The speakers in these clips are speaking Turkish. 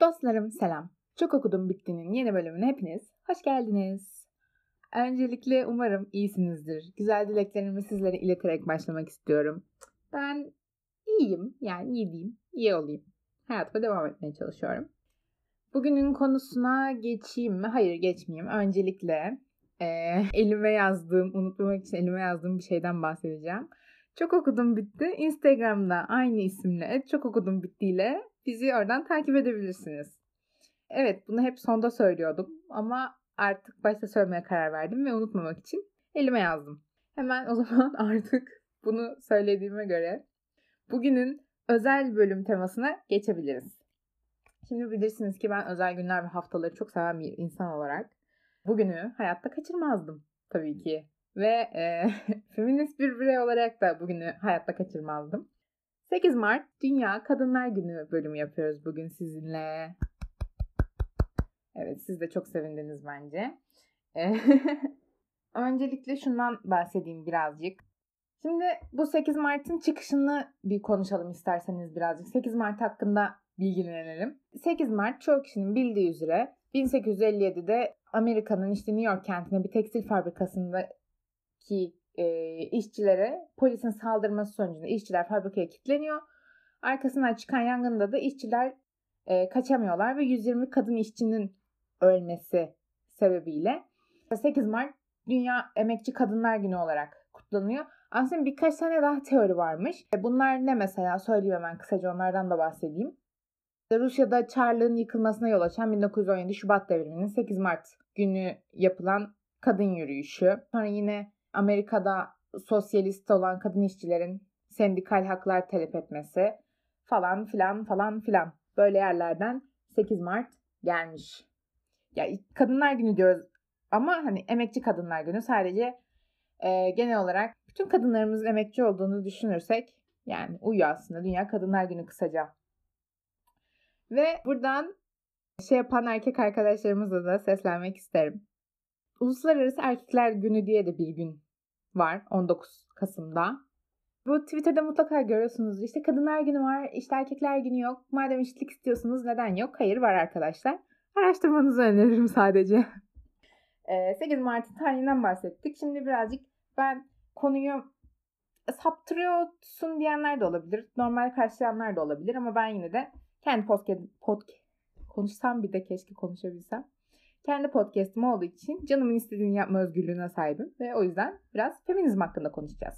Dostlarım selam. Çok okudum bittiğinin yeni bölümüne hepiniz hoş geldiniz. Öncelikle umarım iyisinizdir. Güzel dileklerimi sizlere ileterek başlamak istiyorum. Ben iyiyim. Yani iyi diyeyim. iyi olayım. Hayatıma devam etmeye çalışıyorum. Bugünün konusuna geçeyim mi? Hayır geçmeyeyim. Öncelikle e, elime yazdığım, unutmamak için elime yazdığım bir şeyden bahsedeceğim. Çok okudum bitti. Instagram'da aynı isimle çok okudum bittiyle bizi oradan takip edebilirsiniz. Evet bunu hep sonda söylüyordum ama artık başta söylemeye karar verdim ve unutmamak için elime yazdım. Hemen o zaman artık bunu söylediğime göre bugünün özel bölüm temasına geçebiliriz. Şimdi bilirsiniz ki ben özel günler ve haftaları çok seven bir insan olarak bugünü hayatta kaçırmazdım tabii ki. Ve e, feminist bir birey olarak da bugünü hayatta kaçırmazdım. 8 Mart Dünya Kadınlar Günü bölümü yapıyoruz bugün sizinle. Evet siz de çok sevindiniz bence. Öncelikle şundan bahsedeyim birazcık. Şimdi bu 8 Mart'ın çıkışını bir konuşalım isterseniz birazcık. 8 Mart hakkında bilgilenelim. 8 Mart çoğu kişinin bildiği üzere 1857'de Amerika'nın işte New York kentinde bir tekstil fabrikasındaki e, işçilere polisin saldırması sonucunda işçiler fabrikaya kilitleniyor. Arkasından çıkan yangında da işçiler e, kaçamıyorlar ve 120 kadın işçinin ölmesi sebebiyle 8 Mart Dünya Emekçi Kadınlar Günü olarak kutlanıyor. Aslında birkaç tane daha teori varmış. E, bunlar ne mesela? Söyleyeyim hemen kısaca onlardan da bahsedeyim. Rusya'da Çarlığın yıkılmasına yol açan 1917 Şubat devriminin 8 Mart günü yapılan kadın yürüyüşü. Sonra yine Amerika'da sosyalist olan kadın işçilerin sendikal haklar talep etmesi falan filan falan filan. Böyle yerlerden 8 Mart gelmiş. Ya kadınlar günü diyoruz ama hani emekçi kadınlar günü sadece e, genel olarak bütün kadınlarımızın emekçi olduğunu düşünürsek yani uyuyor aslında Dünya Kadınlar Günü kısaca. Ve buradan şey yapan erkek arkadaşlarımıza da seslenmek isterim. Uluslararası Erkekler Günü diye de bir gün var 19 Kasım'da. Bu Twitter'da mutlaka görüyorsunuz. İşte kadınlar günü var, işte erkekler günü yok. Madem eşitlik istiyorsunuz neden yok? Hayır var arkadaşlar. Araştırmanızı öneririm sadece. 8 Mart tarihinden bahsettik. Şimdi birazcık ben konuyu saptırıyorsun diyenler de olabilir. Normal karşılayanlar da olabilir ama ben yine de kendi podcast, podcast konuşsam bir de keşke konuşabilsem. Kendi podcast'im olduğu için canımın istediğini yapma özgürlüğüne sahibim ve o yüzden biraz feminizm hakkında konuşacağız.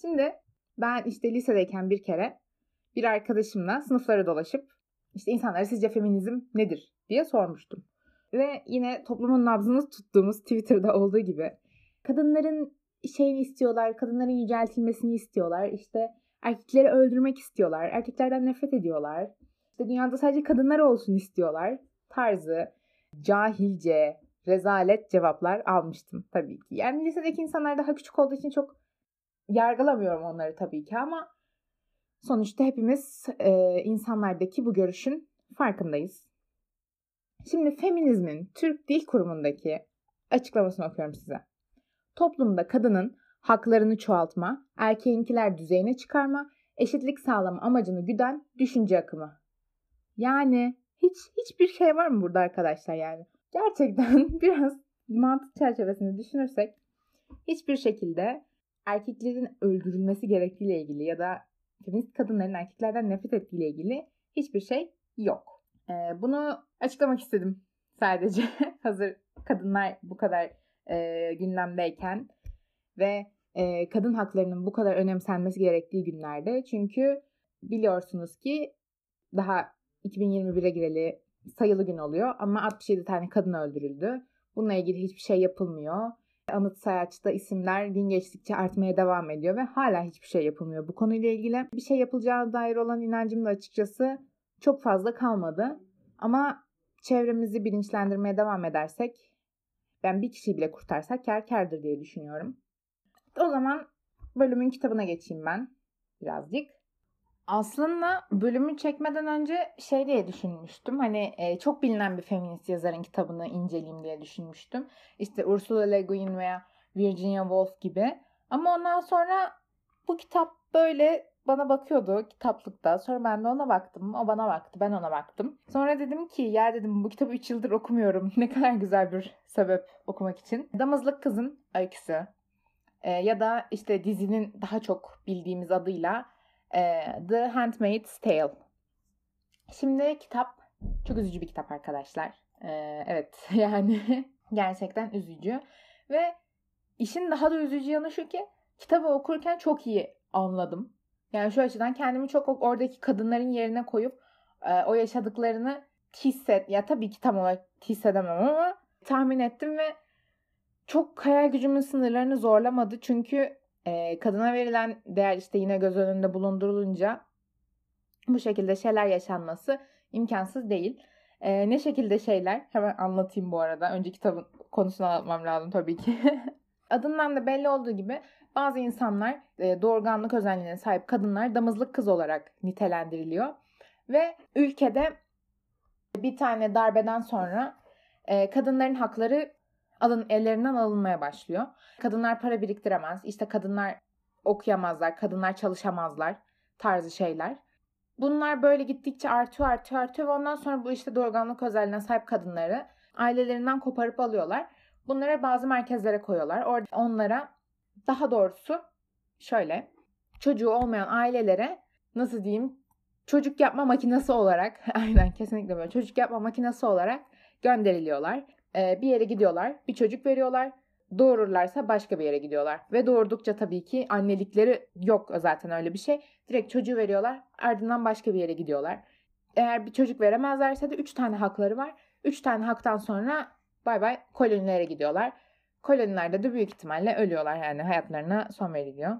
Şimdi ben işte lisedeyken bir kere bir arkadaşımla sınıflara dolaşıp işte insanlara sizce feminizm nedir diye sormuştum. Ve yine toplumun nabzını tuttuğumuz Twitter'da olduğu gibi kadınların şeyini istiyorlar, kadınların yüceltilmesini istiyorlar. İşte erkekleri öldürmek istiyorlar, erkeklerden nefret ediyorlar. İşte dünyada sadece kadınlar olsun istiyorlar tarzı cahilce, rezalet cevaplar almıştım tabii ki. Yani lisedeki insanlar daha küçük olduğu için çok yargılamıyorum onları tabii ki ama sonuçta hepimiz e, insanlardaki bu görüşün farkındayız. Şimdi feminizmin Türk Dil Kurumu'ndaki açıklamasını okuyorum size. Toplumda kadının haklarını çoğaltma, erkeğinkiler düzeyine çıkarma, eşitlik sağlama amacını güden düşünce akımı. Yani hiç hiçbir şey var mı burada arkadaşlar yani? Gerçekten biraz mantık çerçevesinde düşünürsek hiçbir şekilde erkeklerin öldürülmesi gerektiğiyle ilgili ya da feminist kadınların erkeklerden nefret ettiğiyle ilgili hiçbir şey yok. Ee, bunu açıklamak istedim sadece hazır kadınlar bu kadar e, gündemdeyken ve e, kadın haklarının bu kadar önemsenmesi gerektiği günlerde. Çünkü biliyorsunuz ki daha 2021'e gireli sayılı gün oluyor ama 67 tane kadın öldürüldü. Bununla ilgili hiçbir şey yapılmıyor. Anıt sayaçta isimler gün geçtikçe artmaya devam ediyor ve hala hiçbir şey yapılmıyor bu konuyla ilgili. Bir şey yapılacağı dair olan inancım da açıkçası çok fazla kalmadı. Ama çevremizi bilinçlendirmeye devam edersek ben bir kişiyi bile kurtarsak kar kardır diye düşünüyorum. O zaman bölümün kitabına geçeyim ben birazcık. Aslında bölümü çekmeden önce şey diye düşünmüştüm. Hani e, çok bilinen bir feminist yazarın kitabını inceleyeyim diye düşünmüştüm. İşte Ursula Le Guin veya Virginia Woolf gibi. Ama ondan sonra bu kitap böyle bana bakıyordu kitaplıkta. Sonra ben de ona baktım. O bana baktı. Ben ona baktım. Sonra dedim ki ya dedim bu kitabı 3 yıldır okumuyorum. ne kadar güzel bir sebep okumak için. Damızlık Kızın Öyküsü. Ee, ya da işte dizinin daha çok bildiğimiz adıyla e, The Handmaid's Tale. Şimdi kitap çok üzücü bir kitap arkadaşlar. Ee, evet yani gerçekten üzücü. Ve işin daha da üzücü yanı şu ki kitabı okurken çok iyi anladım. Yani şu açıdan kendimi çok oradaki kadınların yerine koyup e, o yaşadıklarını hisset ya tabii ki tam olarak hissedemem ama tahmin ettim ve çok hayal gücümün sınırlarını zorlamadı. Çünkü e, kadına verilen değer işte yine göz önünde bulundurulunca bu şekilde şeyler yaşanması imkansız değil. E, ne şekilde şeyler? Hemen anlatayım bu arada. Önce kitabın konusunu anlatmam lazım tabii ki. Adından da belli olduğu gibi bazı insanlar e, doğurganlık özelliğine sahip kadınlar damızlık kız olarak nitelendiriliyor. Ve ülkede bir tane darbeden sonra e, kadınların hakları alın ellerinden alınmaya başlıyor. Kadınlar para biriktiremez. İşte kadınlar okuyamazlar, kadınlar çalışamazlar tarzı şeyler. Bunlar böyle gittikçe artıyor, artıyor, artıyor ve ondan sonra bu işte doğurganlık özelliğine sahip kadınları ailelerinden koparıp alıyorlar. Bunları bazı merkezlere koyuyorlar. Orada onlara daha doğrusu şöyle çocuğu olmayan ailelere nasıl diyeyim çocuk yapma makinesi olarak aynen kesinlikle böyle çocuk yapma makinesi olarak gönderiliyorlar. Ee, bir yere gidiyorlar bir çocuk veriyorlar doğururlarsa başka bir yere gidiyorlar. Ve doğurdukça tabii ki annelikleri yok zaten öyle bir şey. Direkt çocuğu veriyorlar ardından başka bir yere gidiyorlar. Eğer bir çocuk veremezlerse de 3 tane hakları var. 3 tane haktan sonra bay bay kolonilere gidiyorlar. Kolonilerde de büyük ihtimalle ölüyorlar yani hayatlarına son veriliyor.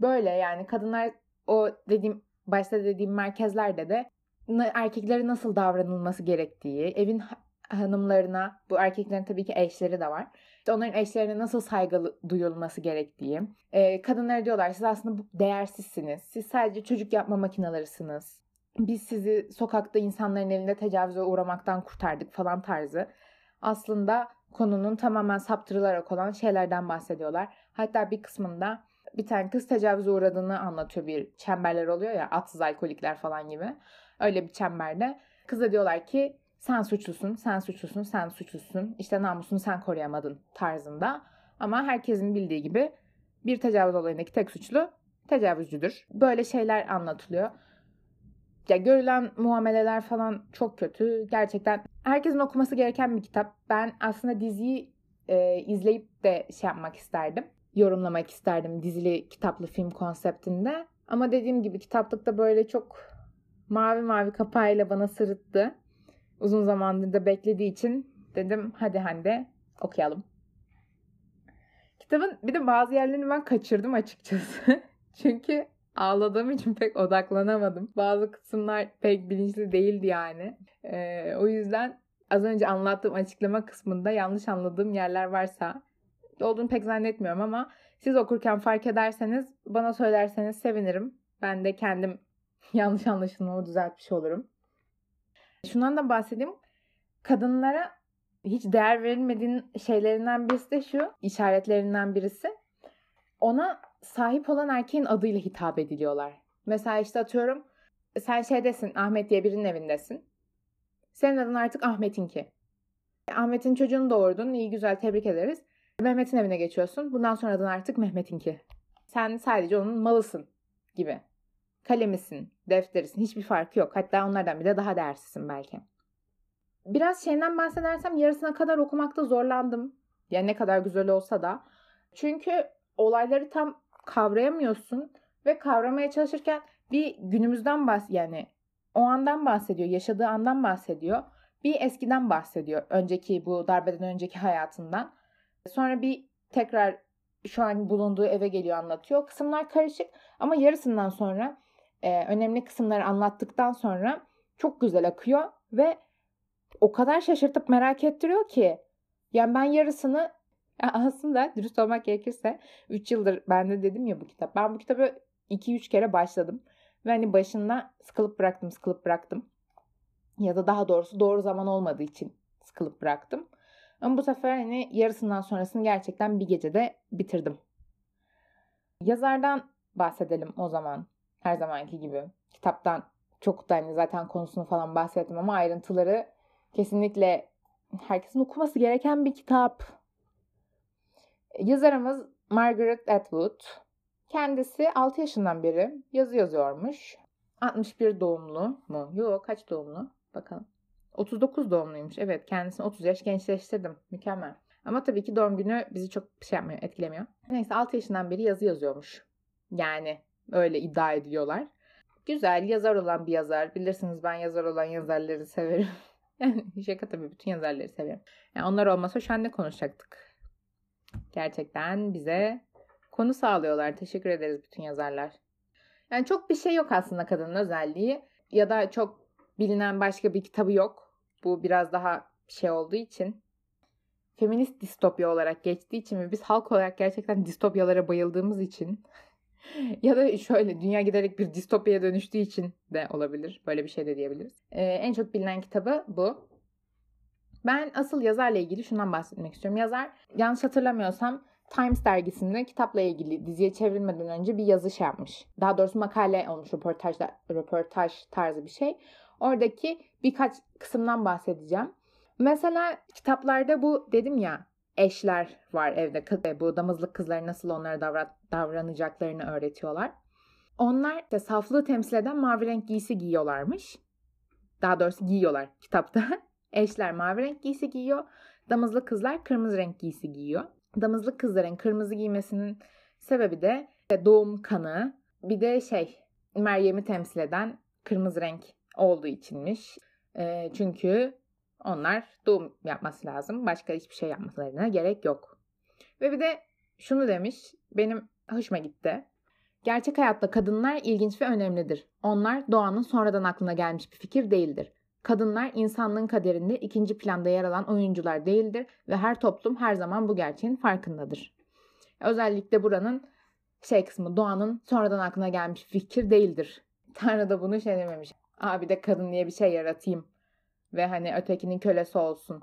Böyle yani kadınlar o dediğim başta dediğim merkezlerde de erkeklere nasıl davranılması gerektiği, evin hanımlarına, bu erkeklerin tabii ki eşleri de var. İşte onların eşlerine nasıl saygı duyulması gerektiği. E, kadınlara diyorlar siz aslında değersizsiniz. Siz sadece çocuk yapma makinalarısınız. Biz sizi sokakta insanların evinde tecavüze uğramaktan kurtardık falan tarzı. Aslında konunun tamamen saptırılarak olan şeylerden bahsediyorlar. Hatta bir kısmında bir tane kız tecavüze uğradığını anlatıyor bir çemberler oluyor ya atsız alkolikler falan gibi. Öyle bir çemberde. Kıza diyorlar ki sen suçlusun, sen suçlusun, sen suçlusun. İşte namusunu sen koruyamadın tarzında. Ama herkesin bildiği gibi bir tecavüz olayındaki tek suçlu tecavüzcüdür. Böyle şeyler anlatılıyor. Ya görülen muameleler falan çok kötü. Gerçekten herkesin okuması gereken bir kitap. Ben aslında diziyi e, izleyip de şey yapmak isterdim. Yorumlamak isterdim dizili kitaplı film konseptinde. Ama dediğim gibi kitaplıkta böyle çok mavi mavi kapağıyla bana sırıttı. Uzun zamandır da beklediği için dedim hadi Hande okuyalım. Kitabın bir de bazı yerlerini ben kaçırdım açıkçası. Çünkü ağladığım için pek odaklanamadım. Bazı kısımlar pek bilinçli değildi yani. Ee, o yüzden az önce anlattığım açıklama kısmında yanlış anladığım yerler varsa olduğunu pek zannetmiyorum ama siz okurken fark ederseniz bana söylerseniz sevinirim. Ben de kendim yanlış anlaşılmamı düzeltmiş olurum. Şundan da bahsedeyim. Kadınlara hiç değer verilmediğin şeylerinden birisi de şu, işaretlerinden birisi. Ona sahip olan erkeğin adıyla hitap ediliyorlar. Mesela işte atıyorum sen şeydesin Ahmet diye birinin evindesin. Senin adın artık Ahmet'inki. Ahmet'in çocuğunu doğurdun. iyi güzel tebrik ederiz. Mehmet'in evine geçiyorsun. Bundan sonra adın artık Mehmet'inki. Sen sadece onun malısın gibi kalemisin, defterisin hiçbir farkı yok. Hatta onlardan bile daha değersizsin belki. Biraz şeyden bahsedersem yarısına kadar okumakta zorlandım. Yani ne kadar güzel olsa da. Çünkü olayları tam kavrayamıyorsun ve kavramaya çalışırken bir günümüzden bahs yani o andan bahsediyor, yaşadığı andan bahsediyor. Bir eskiden bahsediyor. Önceki bu darbeden önceki hayatından. Sonra bir tekrar şu an bulunduğu eve geliyor anlatıyor. Kısımlar karışık ama yarısından sonra e, önemli kısımları anlattıktan sonra çok güzel akıyor ve o kadar şaşırtıp merak ettiriyor ki yani ben yarısını aslında dürüst olmak gerekirse 3 yıldır ben de dedim ya bu kitap. Ben bu kitabı 2-3 kere başladım. Ve hani başında sıkılıp bıraktım, sıkılıp bıraktım. Ya da daha doğrusu doğru zaman olmadığı için sıkılıp bıraktım. Ama bu sefer hani yarısından sonrasını gerçekten bir gecede bitirdim. Yazardan bahsedelim o zaman. Her zamanki gibi. Kitaptan çok da hani zaten konusunu falan bahsettim ama ayrıntıları kesinlikle herkesin okuması gereken bir kitap. Yazarımız Margaret Atwood. Kendisi 6 yaşından beri yazı yazıyormuş. 61 doğumlu mu? Yok kaç doğumlu? Bakalım. 39 doğumluymuş. Evet kendisini 30 yaş gençleştirdim. Mükemmel. Ama tabii ki doğum günü bizi çok şey yapmıyor, etkilemiyor. Neyse 6 yaşından beri yazı yazıyormuş. Yani öyle iddia ediliyorlar. Güzel yazar olan bir yazar. Bilirsiniz ben yazar olan yazarları severim. yani şaka tabii bütün yazarları severim. Yani onlar olmasa şu an ne konuşacaktık? Gerçekten bize konu sağlıyorlar. Teşekkür ederiz bütün yazarlar. Yani çok bir şey yok aslında kadının özelliği. Ya da çok bilinen başka bir kitabı yok. Bu biraz daha şey olduğu için feminist distopya olarak geçtiği için ve biz halk olarak gerçekten distopyalara bayıldığımız için ya da şöyle dünya giderek bir distopyaya dönüştüğü için de olabilir. Böyle bir şey de diyebiliriz. Ee, en çok bilinen kitabı bu. Ben asıl yazarla ilgili şundan bahsetmek istiyorum. Yazar yanlış hatırlamıyorsam Times dergisinde kitapla ilgili diziye çevrilmeden önce bir yazı şey yapmış. Daha doğrusu makale olmuş röportajda, röportaj tarzı bir şey. Oradaki birkaç kısımdan bahsedeceğim. Mesela kitaplarda bu dedim ya eşler var evde. Bu damızlık kızları nasıl onlara davran davranacaklarını öğretiyorlar. Onlar işte saflığı temsil eden mavi renk giysi giyiyorlarmış. Daha doğrusu giyiyorlar kitapta. Eşler mavi renk giysi giyiyor. Damızlık kızlar kırmızı renk giysi giyiyor. Damızlık kızların kırmızı giymesinin sebebi de doğum kanı. Bir de şey Meryem'i temsil eden kırmızı renk olduğu içinmiş. E, çünkü onlar doğum yapması lazım. Başka hiçbir şey yapmalarına gerek yok. Ve bir de şunu demiş. Benim hoşuma gitti. Gerçek hayatta kadınlar ilginç ve önemlidir. Onlar doğanın sonradan aklına gelmiş bir fikir değildir. Kadınlar insanlığın kaderinde ikinci planda yer alan oyuncular değildir ve her toplum her zaman bu gerçeğin farkındadır. Özellikle buranın şey kısmı doğanın sonradan aklına gelmiş fikir değildir. Tanrı da bunu şey dememiş. Abi de kadın diye bir şey yaratayım ve hani ötekinin kölesi olsun.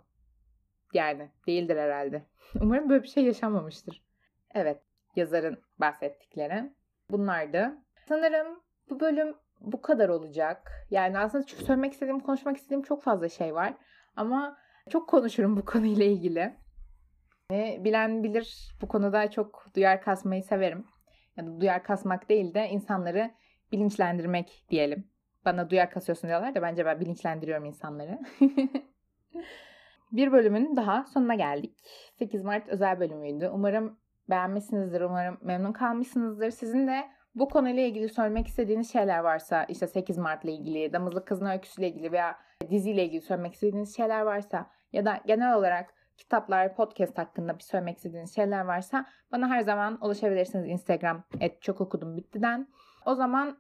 Yani değildir herhalde. Umarım böyle bir şey yaşanmamıştır. Evet, yazarın bahsettikleri bunlardı. Sanırım bu bölüm bu kadar olacak. Yani aslında çok söylemek istediğim, konuşmak istediğim çok fazla şey var. Ama çok konuşurum bu konuyla ilgili. Yani bilen bilir bu konuda çok duyar kasmayı severim. Ya da duyar kasmak değil de insanları bilinçlendirmek diyelim. Bana duyar kasıyorsun diyorlar da bence ben bilinçlendiriyorum insanları. bir bölümün daha sonuna geldik. 8 Mart özel bölümüydü. Umarım beğenmişsinizdir. Umarım memnun kalmışsınızdır. Sizin de bu konuyla ilgili söylemek istediğiniz şeyler varsa işte 8 Mart'la ilgili, Damızlık Kızın Öyküsü'yle ilgili veya diziyle ilgili söylemek istediğiniz şeyler varsa ya da genel olarak kitaplar, podcast hakkında bir söylemek istediğiniz şeyler varsa bana her zaman ulaşabilirsiniz Instagram et çok okudum bittiden. O zaman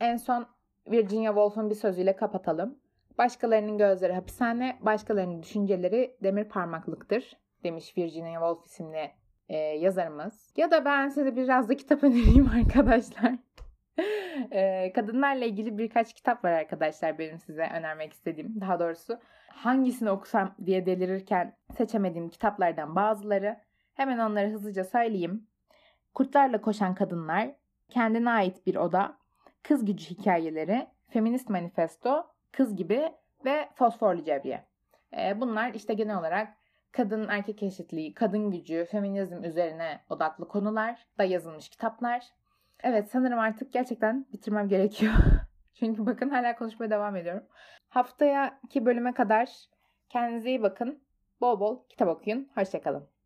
en son Virginia Woolf'un bir sözüyle kapatalım. Başkalarının gözleri hapishane, başkalarının düşünceleri demir parmaklıktır demiş Virginia Woolf isimli e, yazarımız. Ya da ben size biraz da kitap önereyim arkadaşlar. e, kadınlarla ilgili birkaç kitap var arkadaşlar benim size önermek istediğim. Daha doğrusu hangisini okusam diye delirirken seçemediğim kitaplardan bazıları. Hemen onları hızlıca söyleyeyim. Kurtlarla Koşan Kadınlar, Kendine Ait Bir Oda, Kız Gücü Hikayeleri, Feminist Manifesto, Kız Gibi ve Fosforlu Cevriye. E, bunlar işte genel olarak kadın erkek eşitliği, kadın gücü, feminizm üzerine odaklı konular da yazılmış kitaplar. Evet sanırım artık gerçekten bitirmem gerekiyor. Çünkü bakın hala konuşmaya devam ediyorum. Haftaya ki bölüme kadar kendinize iyi bakın. Bol bol kitap okuyun. Hoşçakalın.